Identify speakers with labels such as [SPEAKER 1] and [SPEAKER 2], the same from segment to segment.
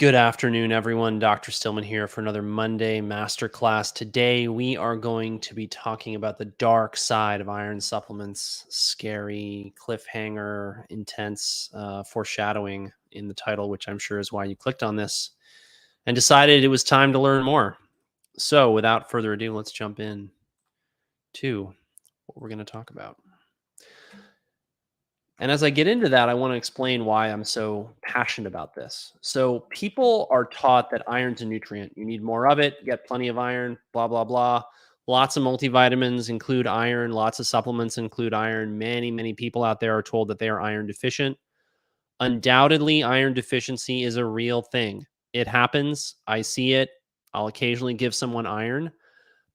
[SPEAKER 1] Good afternoon, everyone. Dr. Stillman here for another Monday masterclass. Today, we are going to be talking about the dark side of iron supplements. Scary, cliffhanger, intense uh, foreshadowing in the title, which I'm sure is why you clicked on this and decided it was time to learn more. So, without further ado, let's jump in to what we're going to talk about. And as I get into that, I want to explain why I'm so passionate about this. So, people are taught that iron's a nutrient. You need more of it, get plenty of iron, blah, blah, blah. Lots of multivitamins include iron, lots of supplements include iron. Many, many people out there are told that they are iron deficient. Undoubtedly, iron deficiency is a real thing. It happens. I see it. I'll occasionally give someone iron,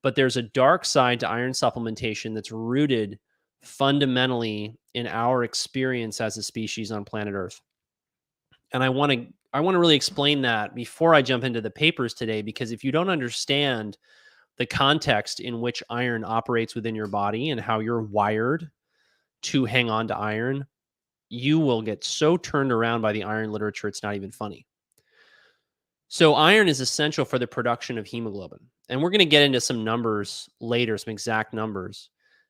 [SPEAKER 1] but there's a dark side to iron supplementation that's rooted fundamentally in our experience as a species on planet Earth. And I want to I want to really explain that before I jump into the papers today because if you don't understand the context in which iron operates within your body and how you're wired to hang on to iron, you will get so turned around by the iron literature it's not even funny. So iron is essential for the production of hemoglobin. And we're going to get into some numbers later, some exact numbers.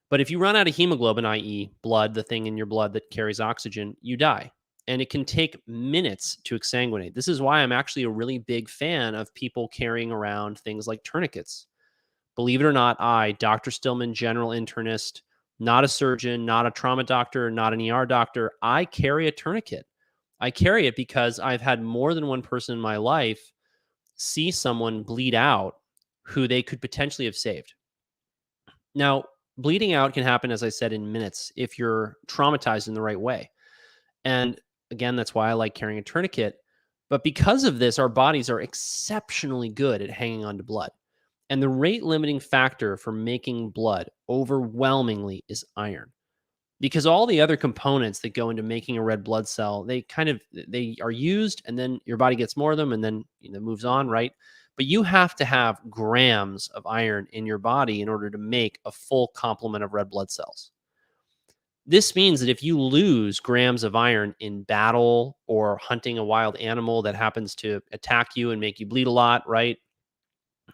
[SPEAKER 1] But if you run out of hemoglobin, i.e., blood, the thing in your blood that carries oxygen, you die. And it can take minutes to exsanguinate. This is why I'm actually a really big fan of people carrying around things like tourniquets. Believe it or not, I, Dr. Stillman, general internist, not a surgeon, not a trauma doctor, not an ER doctor, I carry a tourniquet. I carry it because I've had more than one person in my life see someone bleed out who they could potentially have saved. Now, bleeding out can happen, as I said, in minutes if you're traumatized in the right way. And again, that's why I like carrying a tourniquet. But because of this, our bodies are exceptionally good at hanging on to blood. And the rate limiting factor for making blood overwhelmingly is iron. Because all the other components that go into making a red blood cell, they kind of they are used and then your body gets more of them and then you know moves on, right? But you have to have grams of iron in your body in order to make a full complement of red blood cells. This means that if you lose grams of iron in battle or hunting a wild animal that happens to attack you and make you bleed a lot, right?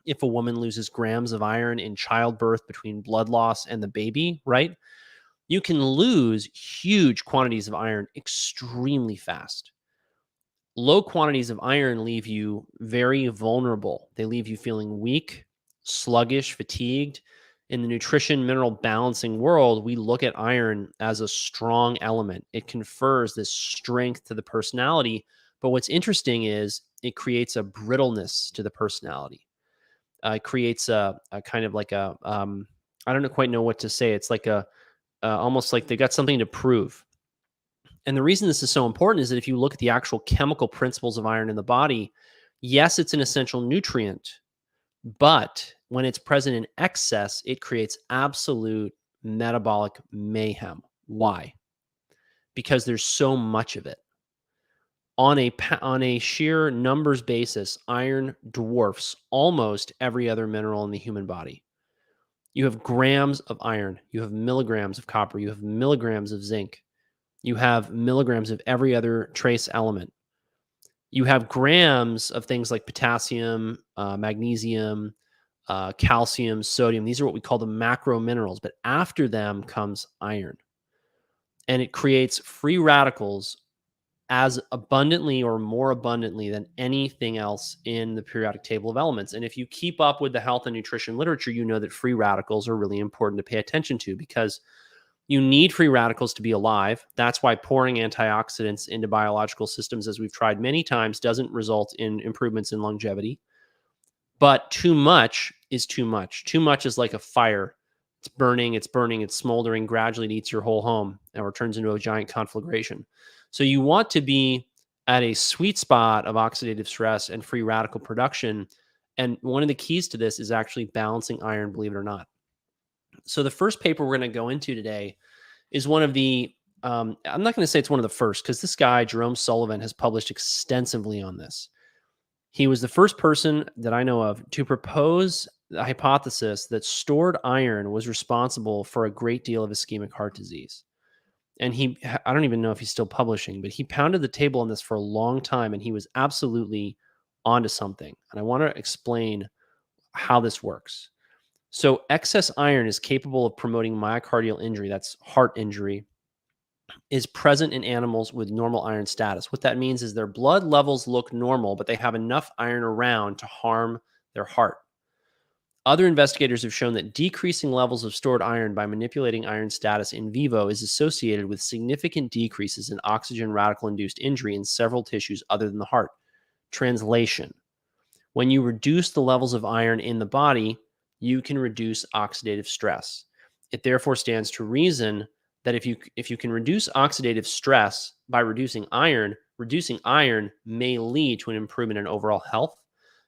[SPEAKER 1] If a woman loses grams of iron in childbirth between blood loss and the baby, right? You can lose huge quantities of iron extremely fast low quantities of iron leave you very vulnerable. They leave you feeling weak, sluggish, fatigued. In the nutrition mineral balancing world, we look at iron as a strong element. It confers this strength to the personality. But what's interesting is it creates a brittleness to the personality. Uh, it creates a, a, kind of like a um, I don't quite know what to say. It's like a uh, almost like they got something to prove. And the reason this is so important is that if you look at the actual chemical principles of iron in the body, yes, it's an essential nutrient, but when it's present in excess, it creates absolute metabolic mayhem. Why? Because there's so much of it. On a on a sheer numbers basis, iron dwarfs almost every other mineral in the human body. You have grams of iron, you have milligrams of copper, you have milligrams of zinc, you have milligrams of every other trace element. You have grams of things like potassium, uh, magnesium, uh, calcium, sodium. These are what we call the macro minerals. But after them comes iron. And it creates free radicals as abundantly or more abundantly than anything else in the periodic table of elements. And if you keep up with the health and nutrition literature, you know that free radicals are really important to pay attention to because you need free radicals to be alive. That's why pouring antioxidants into biological systems, as we've tried many times, doesn't result in improvements in longevity. But too much is too much. Too much is like a fire. It's burning, it's burning, it's smoldering, gradually it eats your whole home or turns into a giant conflagration. So you want to be at a sweet spot of oxidative stress and free radical production. And one of the keys to this is actually balancing iron, believe it or not. So the first paper we're going to go into today is one of the um, I'm not going to say it's one of the first because this guy Jerome Sullivan has published extensively on this. He was the first person that I know of to propose the hypothesis that stored iron was responsible for a great deal of ischemic heart disease. And he, I don't even know if he's still publishing, but he pounded the table on this for a long time and he was absolutely onto something. And I want to explain how this works. So, excess iron is capable of promoting myocardial injury, that's heart injury, is present in animals with normal iron status. What that means is their blood levels look normal, but they have enough iron around to harm their heart. Other investigators have shown that decreasing levels of stored iron by manipulating iron status in vivo is associated with significant decreases in oxygen radical induced injury in several tissues other than the heart. Translation When you reduce the levels of iron in the body, you can reduce oxidative stress. It therefore stands to reason that if you if you can reduce oxidative stress by reducing iron, reducing iron may lead to an improvement in overall health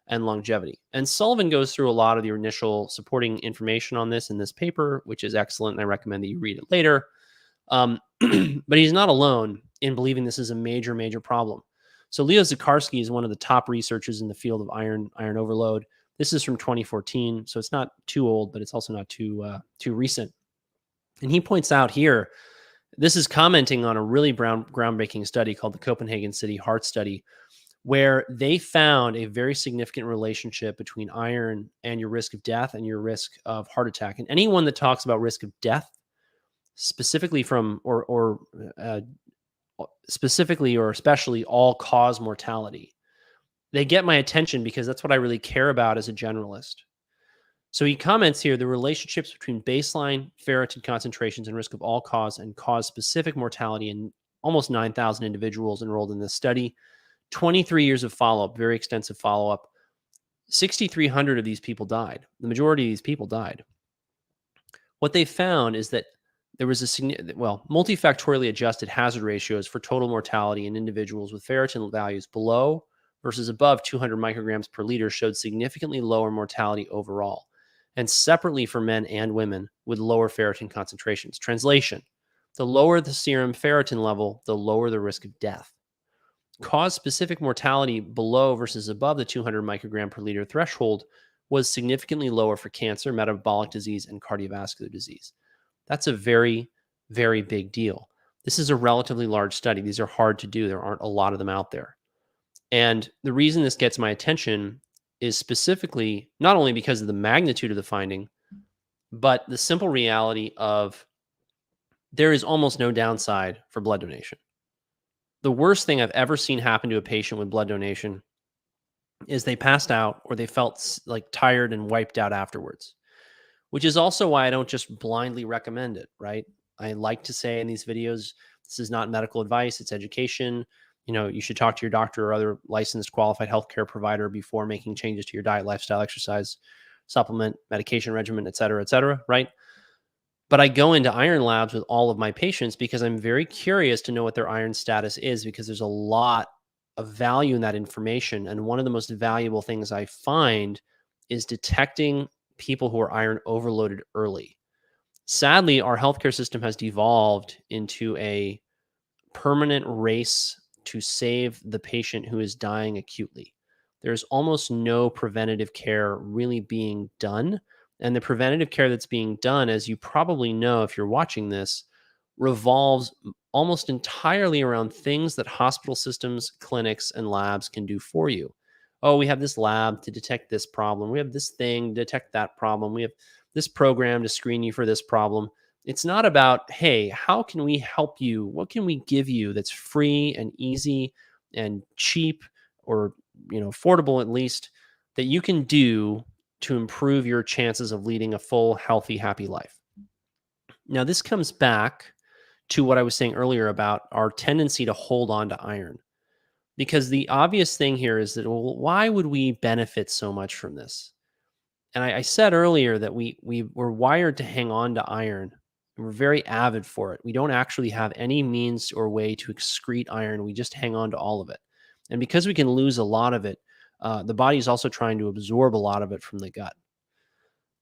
[SPEAKER 1] and longevity. And Sullivan goes through a lot of the initial supporting information on this in this paper, which is excellent. And I recommend that you read it later. Um, but he's not alone in believing this is a major, major problem. So Leo Zacharski is one of the top researchers in the field of iron iron overload. This is from 2014, so it's not too old, but it's also not too uh, too recent. And he points out here, this is commenting on a really brown, groundbreaking study called the Copenhagen City Heart Study, where they found a very significant relationship between iron and your risk of death and your risk of heart attack. And anyone that talks about risk of death, specifically from or or uh, specifically or especially all cause mortality. They get my attention because that's what I really care about as a generalist. So he comments here the relationships between baseline ferritin concentrations and risk of all cause and cause specific mortality in almost 9,000 individuals enrolled in this study. 23 years of follow up, very extensive follow up. 6,300 of these people died. The majority of these people died. What they found is that there was a significant, well multifactorially adjusted hazard ratios for total mortality in individuals with ferritin values below versus above 200 micrograms per liter showed significantly lower mortality overall and separately for men and women with lower ferritin concentrations translation the lower the serum ferritin level the lower the risk of death cause specific mortality below versus above the 200 microgram per liter threshold was significantly lower for cancer metabolic disease and cardiovascular disease that's a very, very big deal. This is a relatively large study. These are hard to do. There aren't a lot of them out there. And the reason this gets my attention is specifically not only because of the magnitude of the finding, but the simple reality of there is almost no downside for blood donation. The worst thing I've ever seen happen to a patient with blood donation is they passed out or they felt like tired and wiped out afterwards which is also why I don't just blindly recommend it, right? I like to say in these videos, this is not medical advice, it's education. You know, you should talk to your doctor or other licensed qualified healthcare provider before making changes to your diet, lifestyle, exercise, supplement, medication regimen, et cetera, et cetera, right? But I go into iron labs with all of my patients because I'm very curious to know what their iron status is because there's a lot of value in that information. And one of the most valuable things I find is detecting people who are iron overloaded early. Sadly, our healthcare system has devolved into a permanent race to save the patient who is dying acutely. There's almost no preventative care really being done. And the preventative care that's being done, as you probably know if you're watching this, revolves almost entirely around things that hospital systems, clinics, and labs can do for you oh, we have this lab to detect this problem. We have this thing to detect that problem. We have this program to screen you for this problem. It's not about, hey, how can we help you? What can we give you that's free and easy and cheap or, you know, affordable at least that you can do to improve your chances of leading a full, healthy, happy life. Now, this comes back to what I was saying earlier about our tendency to hold on to iron because the obvious thing here is that well, why would we benefit so much from this? And I, I said earlier that we we were wired to hang on to iron. And we're very avid for it. We don't actually have any means or way to excrete iron. We just hang on to all of it. And because we can lose a lot of it, uh, the body is also trying to absorb a lot of it from the gut.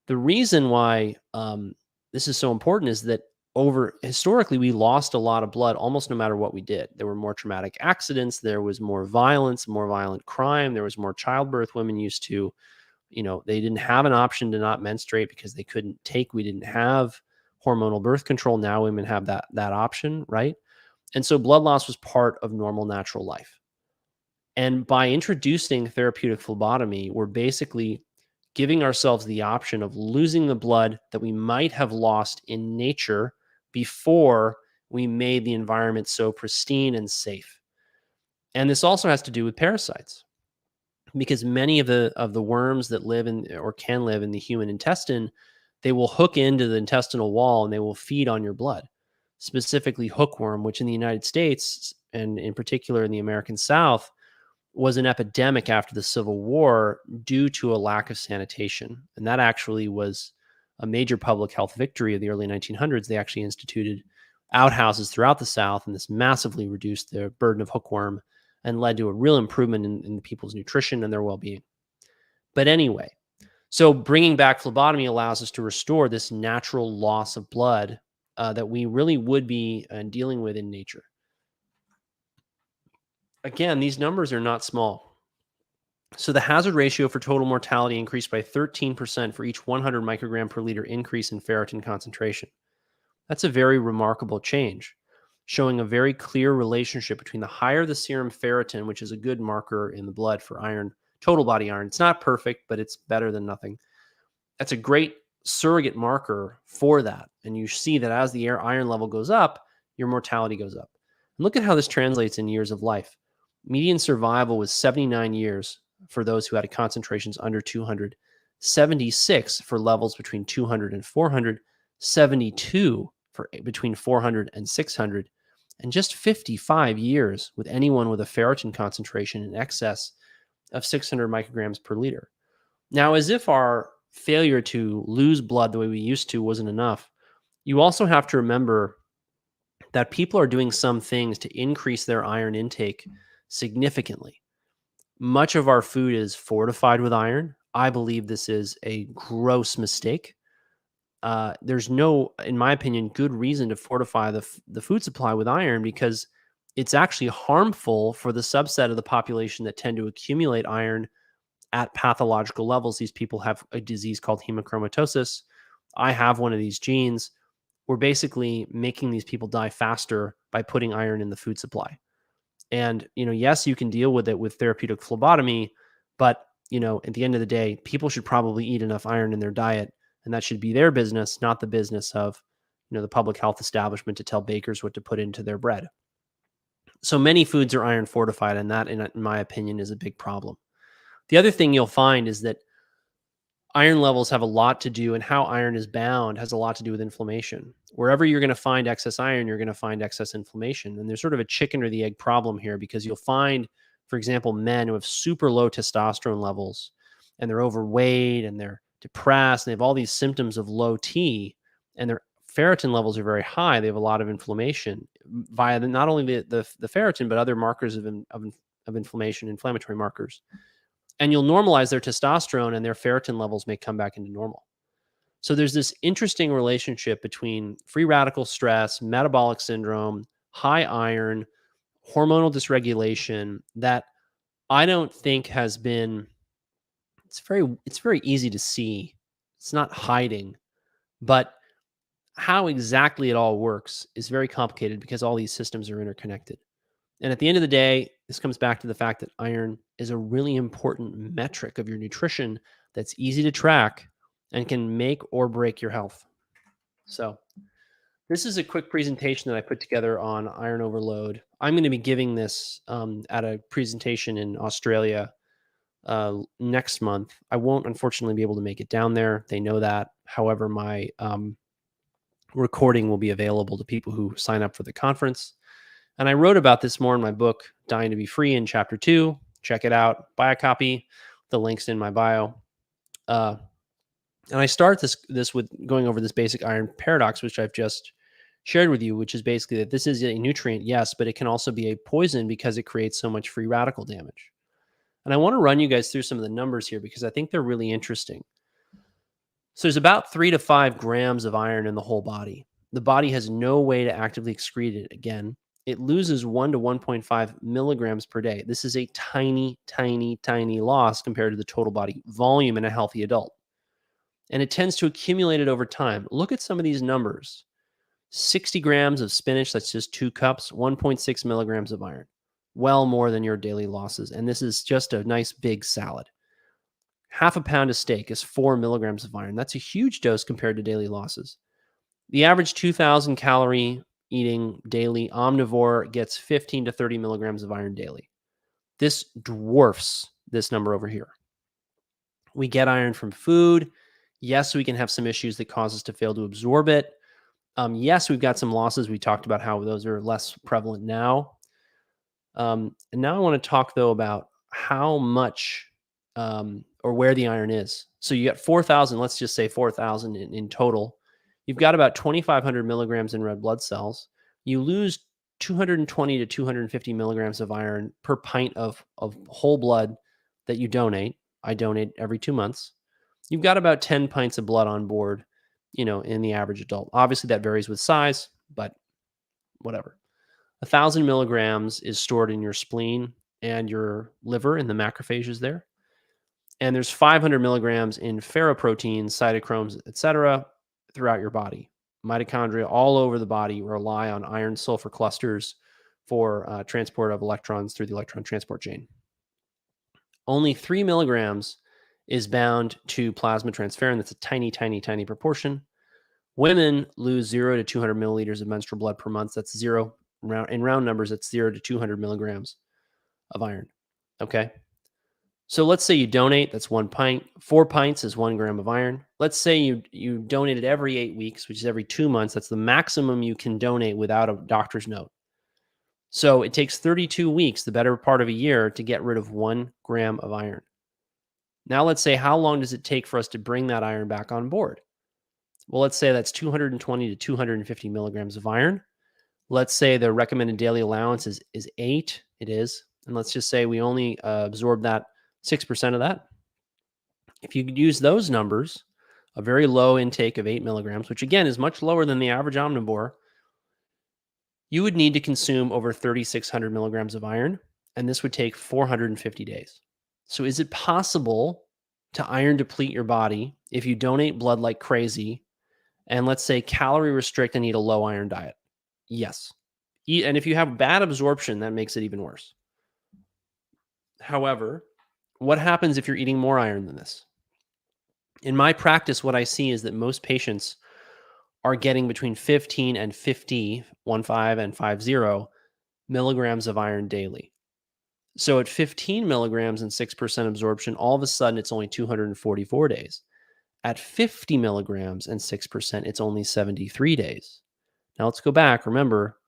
[SPEAKER 1] The reason why um, this is so important is that over historically we lost a lot of blood almost no matter what we did there were more traumatic accidents there was more violence more violent crime there was more childbirth women used to you know they didn't have an option to not menstruate because they couldn't take we didn't have hormonal birth control now women have that that option right and so blood loss was part of normal natural life And by introducing therapeutic phlebotomy, we're basically giving ourselves the option of losing the blood that we might have lost in nature before we made the environment so pristine and safe. And this also has to do with parasites because many of the of the worms that live in or can live in the human intestine, they will hook into the intestinal wall and they will feed on your blood. Specifically hookworm, which in the United States and in particular in the American South was an epidemic after the Civil War due to a lack of sanitation. And that actually was a major public health victory of the early 1900s. They actually instituted outhouses throughout the South, and this massively reduced the burden of hookworm and led to a real improvement in, in people's nutrition and their well being. But anyway, so bringing back phlebotomy allows us to restore this natural loss of blood uh, that we really would be uh, dealing with in nature again, these numbers are not small. So the hazard ratio for total mortality increased by 13% for each 100 microgram per liter increase in ferritin concentration. That's a very remarkable change, showing a very clear relationship between the higher the serum ferritin, which is a good marker in the blood for iron, total body iron. It's not perfect, but it's better than nothing. That's a great surrogate marker for that. And you see that as the air iron level goes up, your mortality goes up. And look at how this translates in years of life. Median survival was 79 years for those who had concentrations under 200, 76 for levels between 200 and 400, 72 for eh, between 400 and 600, and just 55 years with anyone with a ferritin concentration in excess of 600 micrograms per liter. Now, as if our failure to lose blood the way we used to wasn't enough, you also have to remember that people are doing some things to increase their iron intake significantly. Much of our food is fortified with iron. I believe this is a gross mistake. Uh, there's no, in my opinion, good reason to fortify the, the food supply with iron because it's actually harmful for the subset of the population that tend to accumulate iron at pathological levels. These people have a disease called hemochromatosis. I have one of these genes. We're basically making these people die faster by putting iron in the food supply. And, you know, yes, you can deal with it with therapeutic phlebotomy, but, you know, at the end of the day, people should probably eat enough iron in their diet. And that should be their business, not the business of, you know, the public health establishment to tell bakers what to put into their bread. So many foods are iron fortified, and that, in my opinion, is a big problem. The other thing you'll find is that iron levels have a lot to do and how iron is bound has a lot to do with inflammation wherever you're going to find excess iron you're going to find excess inflammation and there's sort of a chicken or the egg problem here because you'll find for example men who have super low testosterone levels and they're overweight and they're depressed and they have all these symptoms of low t and their ferritin levels are very high they have a lot of inflammation via the, not only the, the, the ferritin but other markers of, of, of inflammation inflammatory markers and you'll normalize their testosterone and their ferritin levels may come back into normal. So there's this interesting relationship between free radical stress, metabolic syndrome, high iron, hormonal dysregulation that I don't think has been it's very it's very easy to see. It's not hiding, but how exactly it all works is very complicated because all these systems are interconnected. And at the end of the day, this comes back to the fact that iron is a really important metric of your nutrition that's easy to track and can make or break your health. So, this is a quick presentation that I put together on iron overload. I'm going to be giving this um, at a presentation in Australia uh, next month. I won't, unfortunately, be able to make it down there. They know that. However, my um, recording will be available to people who sign up for the conference. And I wrote about this more in my book, Dying to Be Free, in chapter two. Check it out. Buy a copy. The link's in my bio. Uh, and I start this this with going over this basic iron paradox, which I've just shared with you, which is basically that this is a nutrient, yes, but it can also be a poison because it creates so much free radical damage. And I want to run you guys through some of the numbers here because I think they're really interesting. So there's about three to five grams of iron in the whole body. The body has no way to actively excrete it again it loses 1 to 1.5 milligrams per day. This is a tiny, tiny, tiny loss compared to the total body volume in a healthy adult. And it tends to accumulate it over time. Look at some of these numbers 60 grams of spinach, that's just two cups, 1.6 milligrams of iron. well more than your daily losses. And this is just a nice big salad. Half a pound of steak is four milligrams of iron. That's a huge dose compared to daily losses. The average 2,000 calorie eating daily omnivore gets 15 to 30 milligrams of iron daily. This dwarfs this number over here. We get iron from food. Yes, we can have some issues that cause us to fail to absorb it. Um, yes, we've got some losses. We talked about how those are less prevalent now. Um, and now I want to talk though about how much um, or where the iron is. So you got 4,000, let's just say 4,000 in, in total. You've got about 2,500 milligrams in red blood cells. You lose 220 to 250 milligrams of iron per pint of, of whole blood that you donate. I donate every two months. You've got about 10 pints of blood on board, you know, in the average adult. Obviously, that varies with size, but whatever. A thousand milligrams is stored in your spleen and your liver in the macrophages there. And there's 500 milligrams in ferroproteins, cytochromes, etc., throughout your body. Mitochondria all over the body rely on iron sulfur clusters for uh, transport of electrons through the electron transport chain. Only three milligrams is bound to plasma transferrin. That's a tiny, tiny, tiny proportion. Women lose zero to 200 milliliters of menstrual blood per month. That's zero. In round numbers, that's zero to 200 milligrams of iron. Okay. So let's say you donate, that's one pint. Four pints is one gram of iron. Let's say you you donate it every eight weeks, which is every two months. That's the maximum you can donate without a doctor's note. So it takes 32 weeks, the better part of a year, to get rid of one gram of iron. Now let's say how long does it take for us to bring that iron back on board? Well, let's say that's 220 to 250 milligrams of iron. Let's say the recommended daily allowance is, is eight. It is. And let's just say we only uh, absorb that 6% of that. If you could use those numbers, a very low intake of 8 milligrams, which again is much lower than the average omnivore, you would need to consume over 3,600 milligrams of iron, and this would take 450 days. So, is it possible to iron deplete your body if you donate blood like crazy and let's say calorie restrict and eat a low iron diet? Yes. And if you have bad absorption, that makes it even worse. However, what happens if you're eating more iron than this? In my practice, what I see is that most patients are getting between 15 and 50, 1 5 and 5 0 milligrams of iron daily. So at 15 milligrams and 6% absorption, all of a sudden it's only 244 days. At 50 milligrams and 6%, it's only 73 days. Now let's go back. Remember,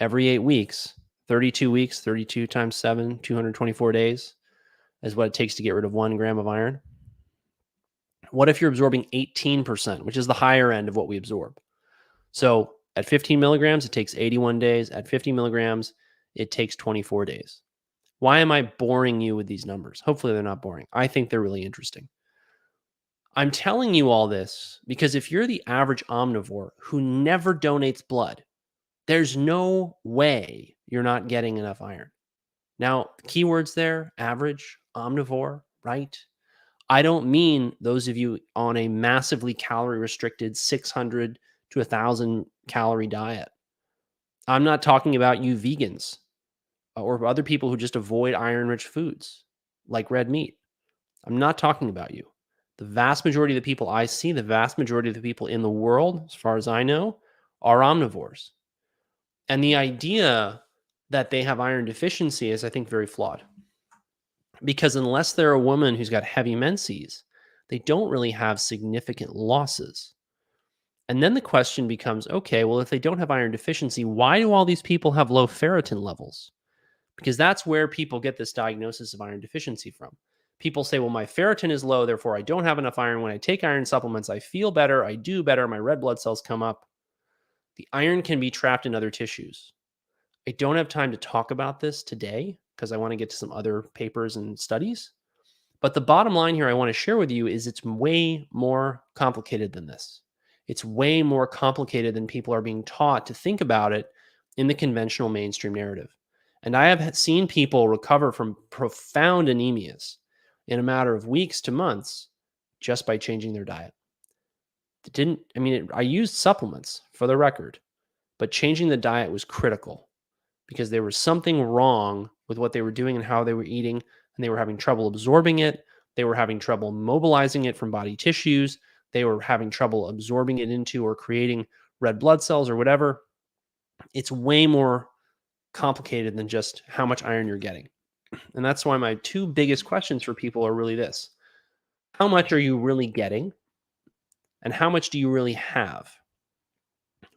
[SPEAKER 1] every eight weeks, 32 weeks, 32 times 7, 224 days is what it takes to get rid of one gram of iron. What if you're absorbing 18%, which is the higher end of what we absorb? So at 15 milligrams, it takes 81 days. At 50 milligrams, it takes 24 days. Why am I boring you with these numbers? Hopefully, they're not boring. I think they're really interesting. I'm telling you all this because if you're the average omnivore who never donates blood, there's no way you're not getting enough iron. Now, keywords there average, omnivore, right? I don't mean those of you on a massively calorie restricted 600 to 1,000 calorie diet. I'm not talking about you vegans uh, or other people who just avoid iron rich foods like red meat. I'm not talking about you. The vast majority of the people I see, the vast majority of the people in the world, as far as I know, are omnivores. And the idea that they have iron deficiency is, I think, very flawed. Because unless they're a woman who's got heavy menses, they don't really have significant losses. And then the question becomes okay, well, if they don't have iron deficiency, why do all these people have low ferritin levels? Because that's where people get this diagnosis of iron deficiency from. People say, well, my ferritin is low, therefore I don't have enough iron. When I take iron supplements, I feel better, I do better, my red blood cells come up. The iron can be trapped in other tissues. I don't have time to talk about this today because I want to get to some other papers and studies. But the bottom line here I want to share with you is it's way more complicated than this. It's way more complicated than people are being taught to think about it in the conventional mainstream narrative. And I have seen people recover from profound anemias in a matter of weeks to months just by changing their diet. It didn't, I mean, it, I used supplements for the record, but changing the diet was critical because there was something wrong with what they were doing and how they were eating, and they were having trouble absorbing it. They were having trouble mobilizing it from body tissues. They were having trouble absorbing it into or creating red blood cells or whatever. It's way more complicated than just how much iron you're getting. And that's why my two biggest questions for people are really this How much are you really getting? And how much do you really have?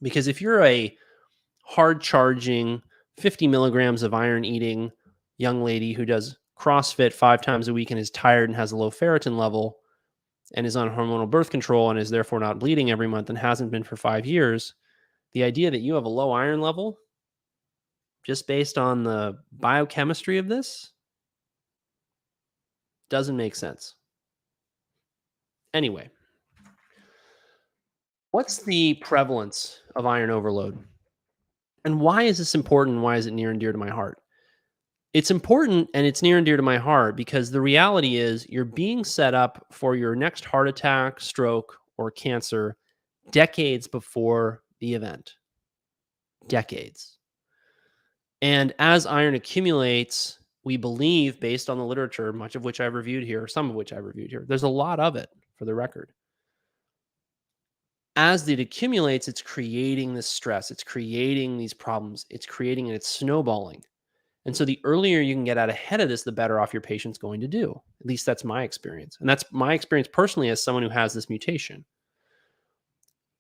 [SPEAKER 1] Because if you're a hard charging, 50 milligrams of iron eating young lady who does CrossFit five times a week and is tired and has a low ferritin level and is on hormonal birth control and is therefore not bleeding every month and hasn't been for five years, the idea that you have a low iron level just based on the biochemistry of this doesn't make sense. Anyway, what's the prevalence of iron overload? And why is this important? Why is it near and dear to my heart? It's important and it's near and dear to my heart because the reality is you're being set up for your next heart attack, stroke, or cancer decades before the event. Decades. And as iron accumulates, we believe, based on the literature, much of which I've reviewed here, some of which I've reviewed here, there's a lot of it for the record. As it accumulates, it's creating this stress, it's creating these problems, it's creating and it's snowballing. And so the earlier you can get out ahead of this, the better off your patient's going to do. At least that's my experience. And that's my experience personally as someone who has this mutation.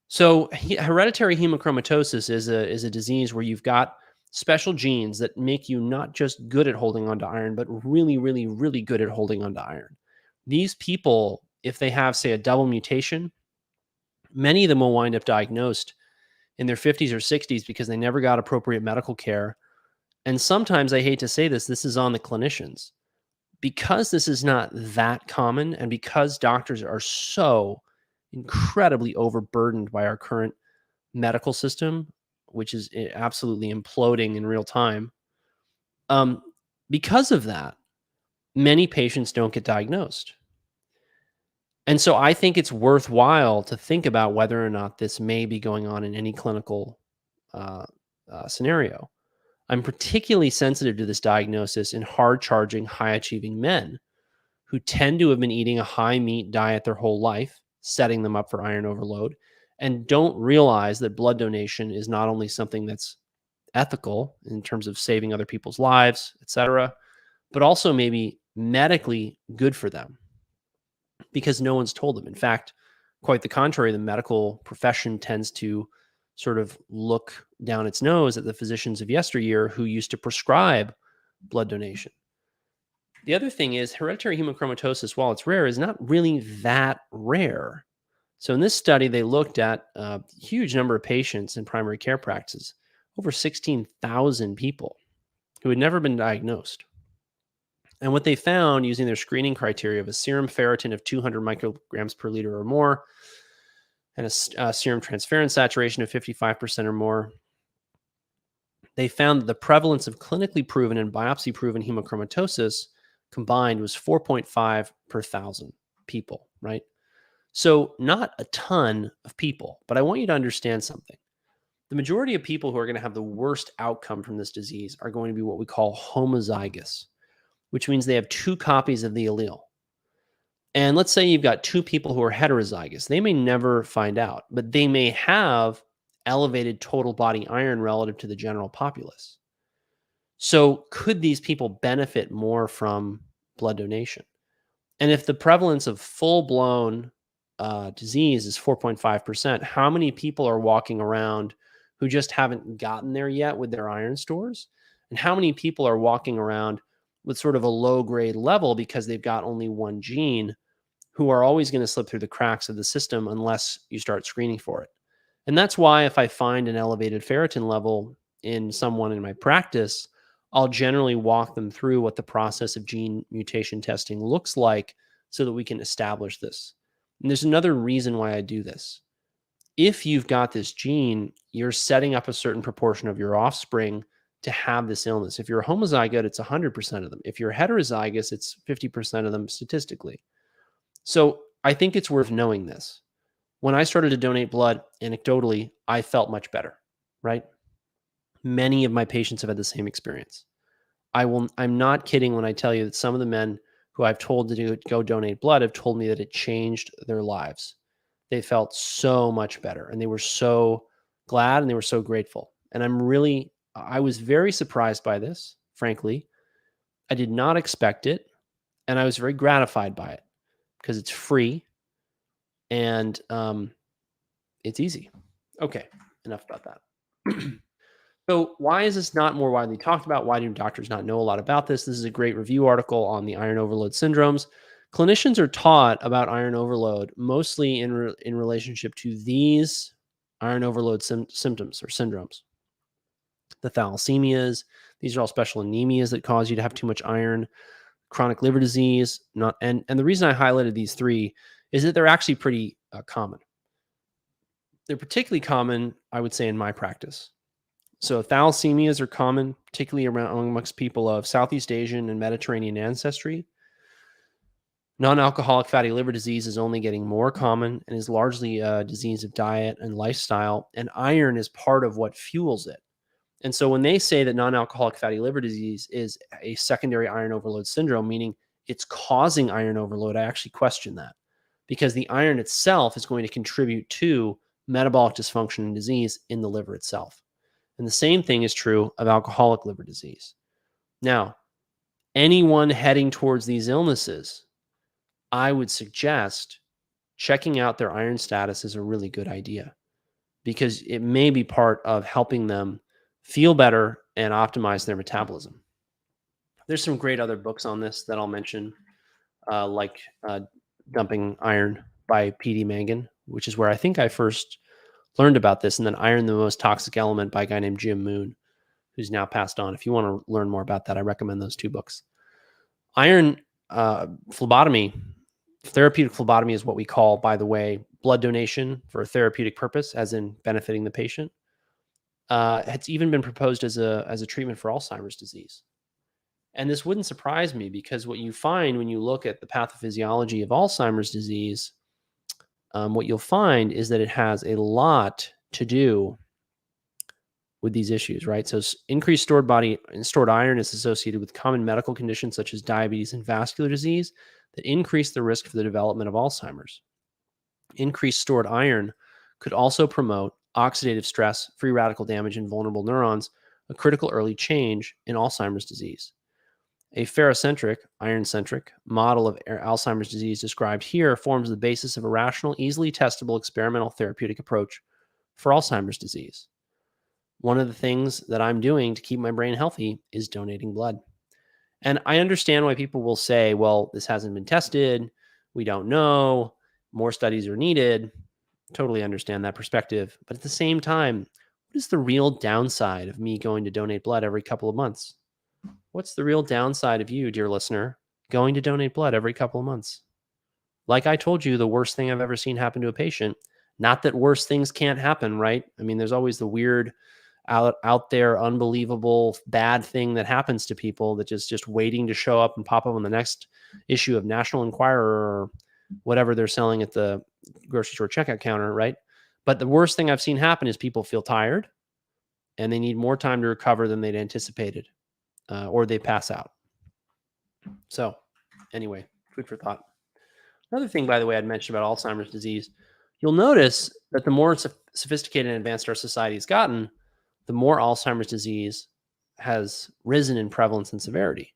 [SPEAKER 1] So hereditary hemochromatosis is a is a disease where you've got special genes that make you not just good at holding onto iron, but really, really, really good at holding onto iron. These people, if they have, say, a double mutation, many of them will wind up diagnosed in their 50s or 60s because they never got appropriate medical care and sometimes I hate to say this, this is on the clinicians. Because this is not that common, and because doctors are so incredibly overburdened by our current medical system, which is eh, absolutely imploding in real time, um, because of that, many patients don't get diagnosed. And so I think it's worthwhile to think about whether or not this may be going on in any clinical uh, uh, scenario. I'm particularly sensitive to this diagnosis in hard charging, high achieving men who tend to have been eating a high meat diet their whole life, setting them up for iron overload, and don't realize that blood donation is not only something that's ethical in terms of saving other people's lives, et cetera, but also maybe medically good for them because no one's told them. In fact, quite the contrary, the medical profession tends to sort of look down its nose at the physicians of yesteryear who used to prescribe blood donation. The other thing is hereditary hemochromatosis, while it's rare, is not really that rare. So in this study, they looked at a huge number of patients in primary care practices, over 16,000 people who had never been diagnosed. And what they found using their screening criteria of a serum ferritin of 200 micrograms per liter or more, and a, a uh, serum transferrin saturation of 55% or more. They found that the prevalence of clinically proven and biopsy proven hemochromatosis combined was 4.5 per thousand people, right? So, not a ton of people, but I want you to understand something. The majority of people who are going to have the worst outcome from this disease are going to be what we call homozygous, which means they have two copies of the allele. And let's say you've got two people who are heterozygous. They may never find out, but they may have elevated total body iron relative to the general populace. So, could these people benefit more from blood donation? And if the prevalence of full blown uh, disease is 4.5%, how many people are walking around who just haven't gotten there yet with their iron stores? And how many people are walking around with sort of a low grade level because they've got only one gene who are always going to slip through the cracks of the system unless you start screening for it. And that's why if I find an elevated ferritin level in someone in my practice, I'll generally walk them through what the process of gene mutation testing looks like so that we can establish this. And there's another reason why I do this. If you've got this gene, you're setting up a certain proportion of your offspring to have this illness. If you're homozygote, it's 100% of them. If you're heterozygous, it's 50% of them statistically. So I think it's worth knowing this. When I started to donate blood, anecdotally, I felt much better, right? Many of my patients have had the same experience. I will I'm not kidding when I tell you that some of the men who I've told to do, go donate blood have told me that it changed their lives. They felt so much better and they were so glad and they were so grateful. And I'm really I was very surprised by this, frankly. I did not expect it and I was very gratified by it because it's free and um, it's easy. Okay, enough about that. so, why is this not more widely talked about? Why do doctors not know a lot about this? This is a great review article on the iron overload syndromes. Clinicians are taught about iron overload mostly in re- in relationship to these iron overload sim- symptoms or syndromes. The thalassemias, these are all special anemias that cause you to have too much iron chronic liver disease, not and and the reason I highlighted these three is that they're actually pretty uh, common. They're particularly common, I would say, in my practice. So thalassemias are common, particularly around amongst people of Southeast Asian and Mediterranean ancestry. Non-alcoholic fatty liver disease is only getting more common and is largely a disease of diet and lifestyle. And iron is part of what fuels it. And so when they say that non-alcoholic fatty liver disease is a secondary iron overload syndrome, meaning it's causing iron overload, I actually question that because the iron itself is going to contribute to metabolic dysfunction and disease in the liver itself. And the same thing is true of alcoholic liver disease. Now, anyone heading towards these illnesses, I would suggest checking out their iron status is a really good idea because it may be part of helping them feel better and optimize their metabolism. There's some great other books on this that I'll mention, uh, like uh, Dumping Iron by P.D. Mangan, which is where I think I first learned about this, and then Iron, the Most Toxic Element by a guy named Jim Moon, who's now passed on. If you want to learn more about that, I recommend those two books. Iron uh, phlebotomy, therapeutic phlebotomy is what we call, by the way, blood donation for a therapeutic purpose, as in benefiting the patient uh, it's even been proposed as a as a treatment for Alzheimer's disease. And this wouldn't surprise me because what you find when you look at the pathophysiology of Alzheimer's disease, um, what you'll find is that it has a lot to do with these issues, right? So increased stored body and stored iron is associated with common medical conditions such as diabetes and vascular disease that increase the risk for the development of Alzheimer's. Increased stored iron could also promote oxidative stress, free radical damage in vulnerable neurons, a critical early change in Alzheimer's disease. A ferrocentric, iron centric model of Alzheimer's disease described here forms the basis of a rational, easily testable experimental therapeutic approach for Alzheimer's disease. One of the things that I'm doing to keep my brain healthy is donating blood. And I understand why people will say, well, this hasn't been tested. We don't know. More studies are needed totally understand that perspective. But at the same time, what is the real downside of me going to donate blood every couple of months? What's the real downside of you, dear listener, going to donate blood every couple of months? Like I told you, the worst thing I've ever seen happen to a patient. Not that worse things can't happen, right? I mean, there's always the weird out out there unbelievable bad thing that happens to people that just just waiting to show up and pop up on the next issue of National Enquirer or whatever they're selling at the grocery store checkout counter, right? But the worst thing I've seen happen is people feel tired and they need more time to recover than they'd anticipated, uh, or they pass out. So, anyway, food for thought. Another thing, by the way, I'd mentioned about Alzheimer's disease, you'll notice that the more sophisticated and advanced our society has gotten, the more Alzheimer's disease has risen in prevalence and severity.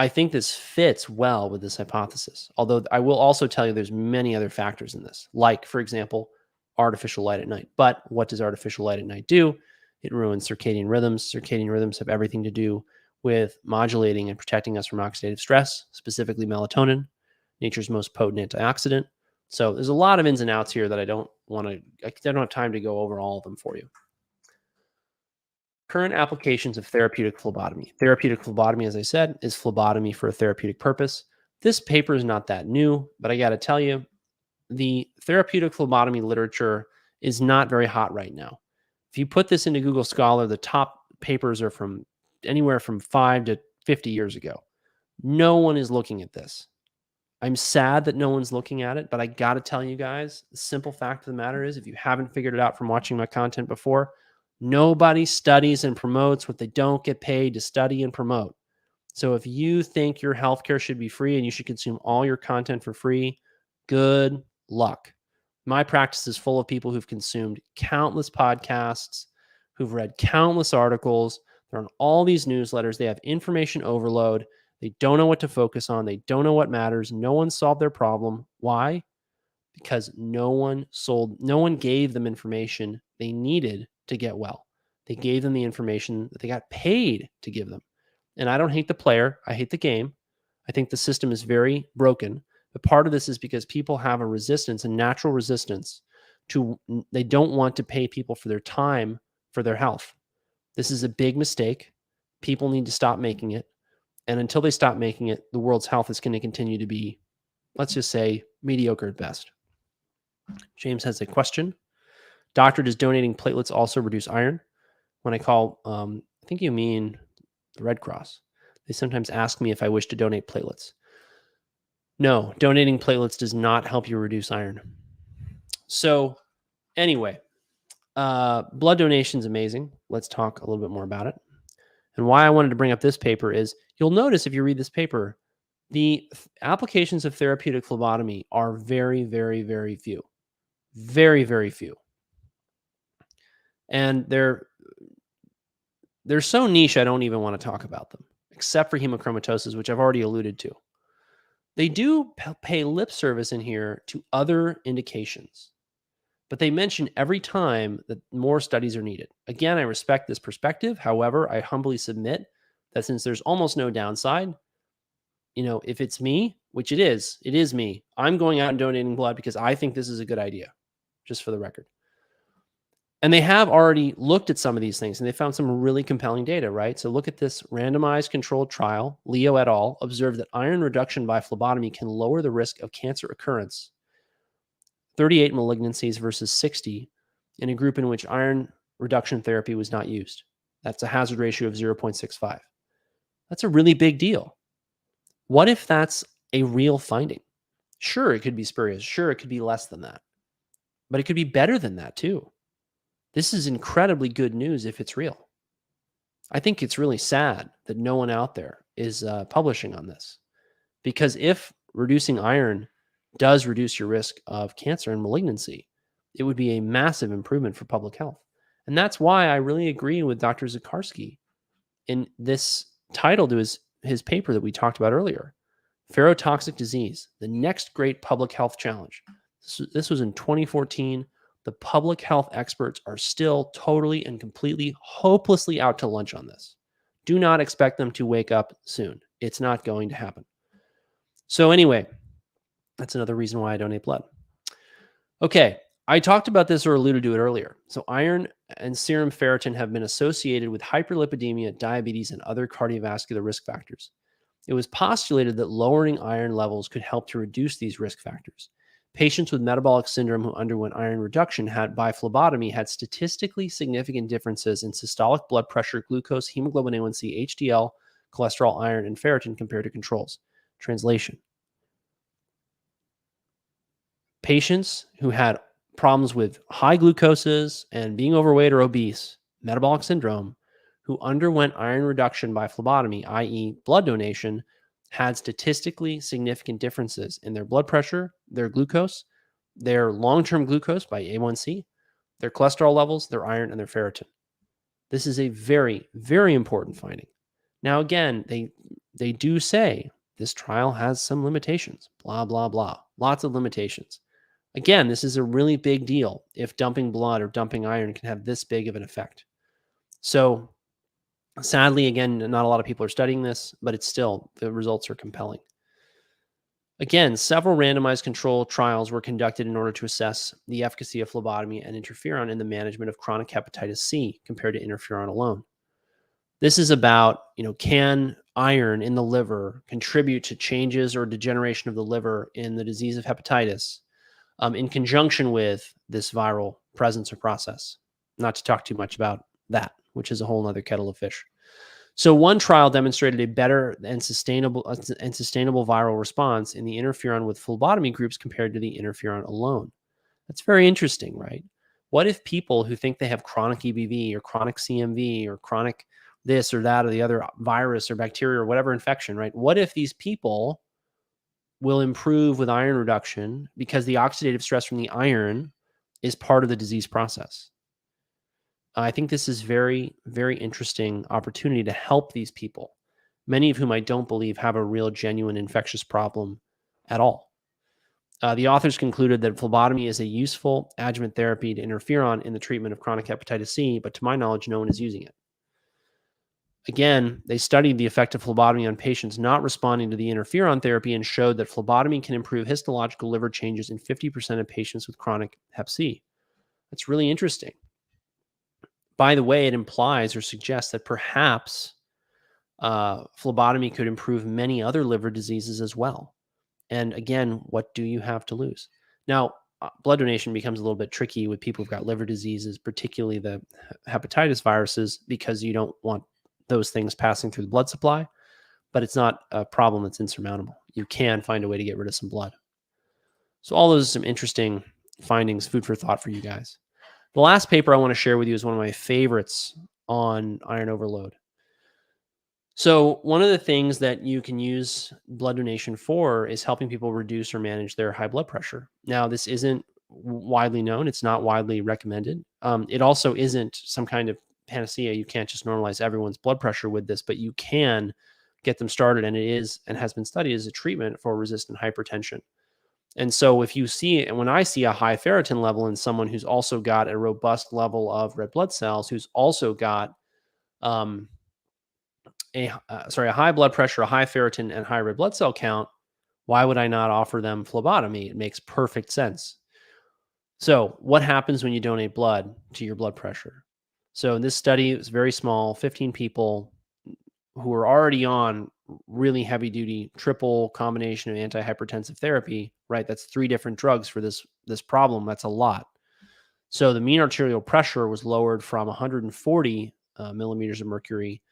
[SPEAKER 1] I think this fits well with this hypothesis. Although I will also tell you there's many other factors in this, like for example, artificial light at night. But what does artificial light at night do? It ruins circadian rhythms. Circadian rhythms have everything to do with modulating and protecting us from oxidative stress, specifically melatonin, nature's most potent antioxidant. So there's a lot of ins and outs here that I don't want to I don't have time to go over all of them for you. Current applications of therapeutic phlebotomy. Therapeutic phlebotomy, as I said, is phlebotomy for a therapeutic purpose. This paper is not that new, but I got to tell you, the therapeutic phlebotomy literature is not very hot right now. If you put this into Google Scholar, the top papers are from anywhere from five to 50 years ago. No one is looking at this. I'm sad that no one's looking at it, but I got to tell you guys the simple fact of the matter is if you haven't figured it out from watching my content before, Nobody studies and promotes what they don't get paid to study and promote. So if you think your healthcare should be free and you should consume all your content for free, good luck. My practice is full of people who've consumed countless podcasts, who've read countless articles. They're on all these newsletters. They have information overload. They don't know what to focus on. They don't know what matters. No one solved their problem. Why? Because no one sold, no one gave them information they needed to get well. They gave them the information that they got paid to give them. And I don't hate the player, I hate the game. I think the system is very broken. But part of this is because people have a resistance, a natural resistance to, they don't want to pay people for their time for their health. This is a big mistake. People need to stop making it. And until they stop making it, the world's health is going to continue to be, let's just say, mediocre at best. James has a question. Doctor, does donating platelets also reduce iron? When I call, um, I think you mean the Red Cross. They sometimes ask me if I wish to donate platelets. No, donating platelets does not help you reduce iron. So, anyway, uh, blood donation is amazing. Let's talk a little bit more about it. And why I wanted to bring up this paper is you'll notice if you read this paper, the applications of therapeutic phlebotomy are very, very, very few. Very, very few. And they're they're so niche I don't even want to talk about them, except for hemochromatosis, which I've already alluded to. They do pay lip service in here to other indications, but they mention every time that more studies are needed. Again, I respect this perspective. However, I humbly submit that since there's almost no downside, you know, if it's me, which it is, it is me, I'm going out and donating blood because I think this is a good idea, just for the record. And they have already looked at some of these things and they found some really compelling data, right? So look at this randomized controlled trial. Leo et al. observed that iron reduction by phlebotomy can lower the risk of cancer occurrence. 38 malignancies versus 60 in a group in which iron reduction therapy was not used. That's a hazard ratio of 0.65. That's a really big deal. What if that's a real finding? Sure, it could be spurious. Sure, it could be less than that. But it could be better than that too. This is incredibly good news if it's real. I think it's really sad that no one out there is uh, publishing on this because if reducing iron does reduce your risk of cancer and malignancy, it would be a massive improvement for public health. And that's why I really agree with Dr. Zacharski in this title to his, his paper that we talked about earlier Ferrotoxic Disease, the next great public health challenge. This was in 2014 the public health experts are still totally and completely hopelessly out to lunch on this. Do not expect them to wake up soon. It's not going to happen. So, anyway, that's another reason why I donate blood. Okay, I talked about this or alluded to it earlier. So, iron and serum ferritin have been associated with hyperlipidemia, diabetes, and other cardiovascular risk factors. It was postulated that lowering iron levels could help to reduce these risk factors. Patients with metabolic syndrome who underwent iron reduction had by phlebotomy had statistically significant differences in systolic blood pressure, glucose, hemoglobin A1C, HDL, cholesterol, iron, and ferritin compared to controls. Translation Patients who had problems with high glucoses and being overweight or obese, metabolic syndrome, who underwent iron reduction by phlebotomy, i.e., blood donation, had statistically significant differences in their blood pressure, their glucose, their long term glucose by A1C, their cholesterol levels, their iron, and their ferritin. This is a very, very important finding. Now, again, they they do say this trial has some limitations, blah, blah, blah. Lots of limitations. Again, this is a really big deal if dumping blood or dumping iron can have this big of an effect. So Sadly, again, not a lot of people are studying this, but it's still, the results are compelling. Again, several randomized control trials were conducted in order to assess the efficacy of phlebotomy and interferon in the management of chronic hepatitis C compared to interferon alone. This is about, you know, can iron in the liver contribute to changes or degeneration of the liver in the disease of hepatitis um, in conjunction with this viral presence or process? Not to talk too much about that which is a whole other kettle of fish. So one trial demonstrated a better and sustainable uh, and sustainable viral response in the interferon with phlebotomy groups compared to the interferon alone. That's very interesting, right? What if people who think they have chronic EBV or chronic CMV or chronic this or that or the other virus or bacteria or whatever infection, right? What if these people will improve with iron reduction because the oxidative stress from the iron is part of the disease process? I think this is very, very interesting opportunity to help these people, many of whom I don't believe have a real, genuine infectious problem at all. Uh, the authors concluded that phlebotomy is a useful adjuvant therapy to interferon in the treatment of chronic hepatitis C, but to my knowledge, no one is using it. Again, they studied the effect of phlebotomy on patients not responding to the interferon therapy and showed that phlebotomy can improve histological liver changes in 50% of patients with chronic hep C. That's really interesting. By the way, it implies or suggests that perhaps uh, phlebotomy could improve many other liver diseases as well. And again, what do you have to lose? Now, uh, blood donation becomes a little bit tricky with people who've got liver diseases, particularly the hepatitis viruses, because you don't want those things passing through the blood supply, but it's not a problem that's insurmountable. You can find a way to get rid of some blood. So, all those are some interesting findings, food for thought for you guys. The last paper I want to share with you is one of my favorites on iron overload. So, one of the things that you can use blood donation for is helping people reduce or manage their high blood pressure. Now, this isn't widely known, it's not widely recommended. Um, it also isn't some kind of panacea. You can't just normalize everyone's blood pressure with this, but you can get them started. And it is and has been studied as a treatment for resistant hypertension. And so if you see, and when I see a high ferritin level in someone who's also got a robust level of red blood cells, who's also got um, a uh, sorry a high blood pressure, a high ferritin, and high red blood cell count, why would I not offer them phlebotomy? It makes perfect sense. So what happens when you donate blood to your blood pressure? So in this study, it was very small, 15 people who were already on really heavy duty triple combination of antihypertensive therapy, right? That's three different drugs for this this problem. That's a lot. So the mean arterial pressure was lowered from 140 uh, millimeters of mercury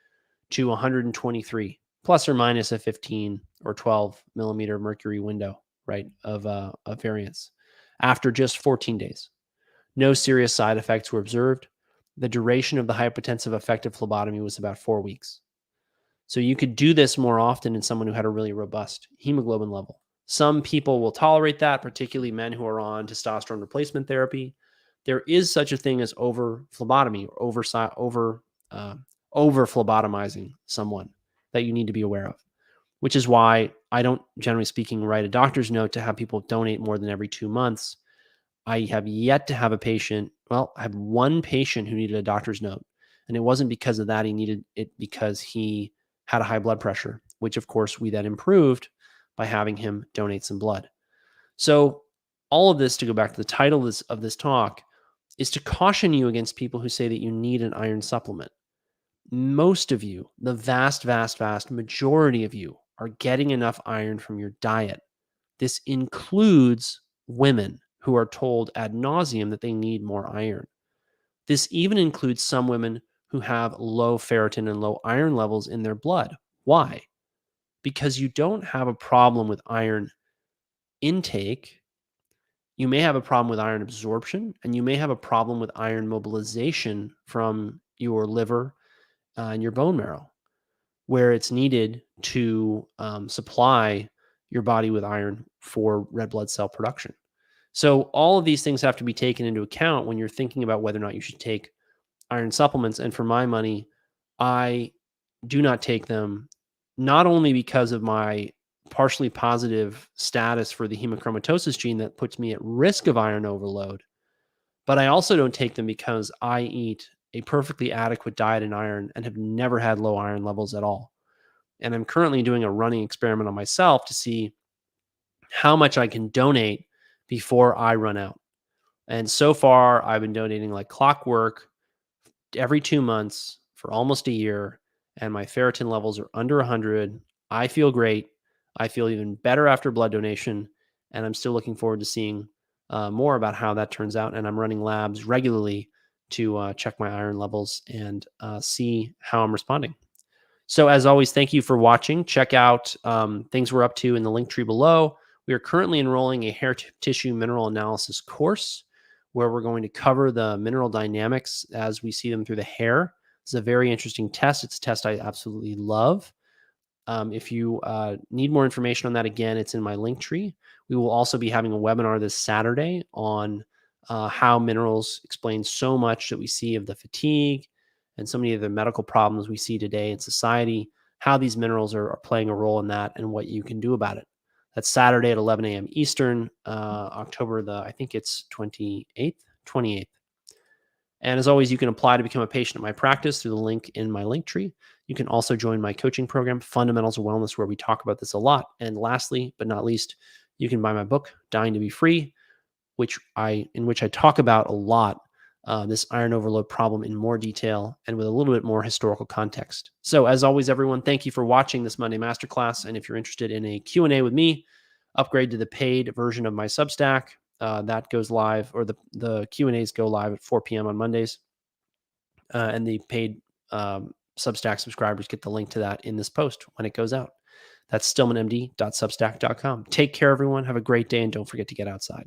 [SPEAKER 1] to 123, plus or minus a 15 or 12 millimeter mercury window, right, of, uh, of variance after just 14 days. No serious side effects were observed. The duration of the hypotensive effect of phlebotomy was about four weeks. So you could do this more often in someone who had a really robust hemoglobin level. Some people will tolerate that, particularly men who are on testosterone replacement therapy. There is such a thing as over phlebotomy or over over uh, over phlebotomizing someone that you need to be aware of, which is why I don't, generally speaking, write a doctor's note to have people donate more than every two months. I have yet to have a patient. Well, I have one patient who needed a doctor's note, and it wasn't because of that. He needed it because he had a high blood pressure, which of course we then improved by having him donate some blood. So, all of this to go back to the title of this, of this talk is to caution you against people who say that you need an iron supplement. Most of you, the vast, vast, vast majority of you, are getting enough iron from your diet. This includes women who are told ad nauseum that they need more iron. This even includes some women who have low ferritin and low iron levels in their blood. Why? Because you don't have a problem with iron intake. You may have a problem with iron absorption, and you may have a problem with iron mobilization from your liver uh, and your bone marrow, where it's needed to um, supply your body with iron for red blood cell production. So, all of these things have to be taken into account when you're thinking about whether or not you should take iron supplements. And for my money, I do not take them not only because of my partially positive status for the hemochromatosis gene that puts me at risk of iron overload, but I also don't take them because I eat a perfectly adequate diet in iron and have never had low iron levels at all. And I'm currently doing a running experiment on myself to see how much I can donate before I run out. And so far, I've been donating like clockwork every two months for almost a year, and my ferritin levels are under 100. I feel great. I feel even better after blood donation, and I'm still looking forward to seeing uh, more about how that turns out. And I'm running labs regularly to uh, check my iron levels and uh, see how I'm responding. So, as always, thank you for watching. Check out um, things we're up to in the link tree below. We are currently enrolling a hair t- tissue mineral analysis course where we're going to cover the mineral dynamics as we see them through the hair. It's a very interesting test. It's a test I absolutely love. Um, if you uh, need more information on that, again, it's in my link tree. We will also be having a webinar this Saturday on uh, how minerals explain so much that we see of the fatigue and so many of the medical problems we see today in society, how these minerals are, are playing a role in that and what you can do about it. That's Saturday at 11 a.m. Eastern, uh, October the, I think it's 28th, 28th. And as always, you can apply to become a patient at my practice through the link in my link tree. You can also join my coaching program, Fundamentals of Wellness, where we talk about this a lot. And lastly, but not least, you can buy my book, Dying to Be Free, which I in which I talk about a lot uh, this iron overload problem in more detail and with a little bit more historical context. So, as always, everyone, thank you for watching this Monday Masterclass. And if you're interested in a Q&A with me, upgrade to the paid version of my Substack. Uh, that goes live, or the the Q and A's go live at 4 p.m. on Mondays, uh, and the paid um, Substack subscribers get the link to that in this post when it goes out. That's stillmanmd.substack.com. Take care, everyone. Have a great day, and don't forget to get outside.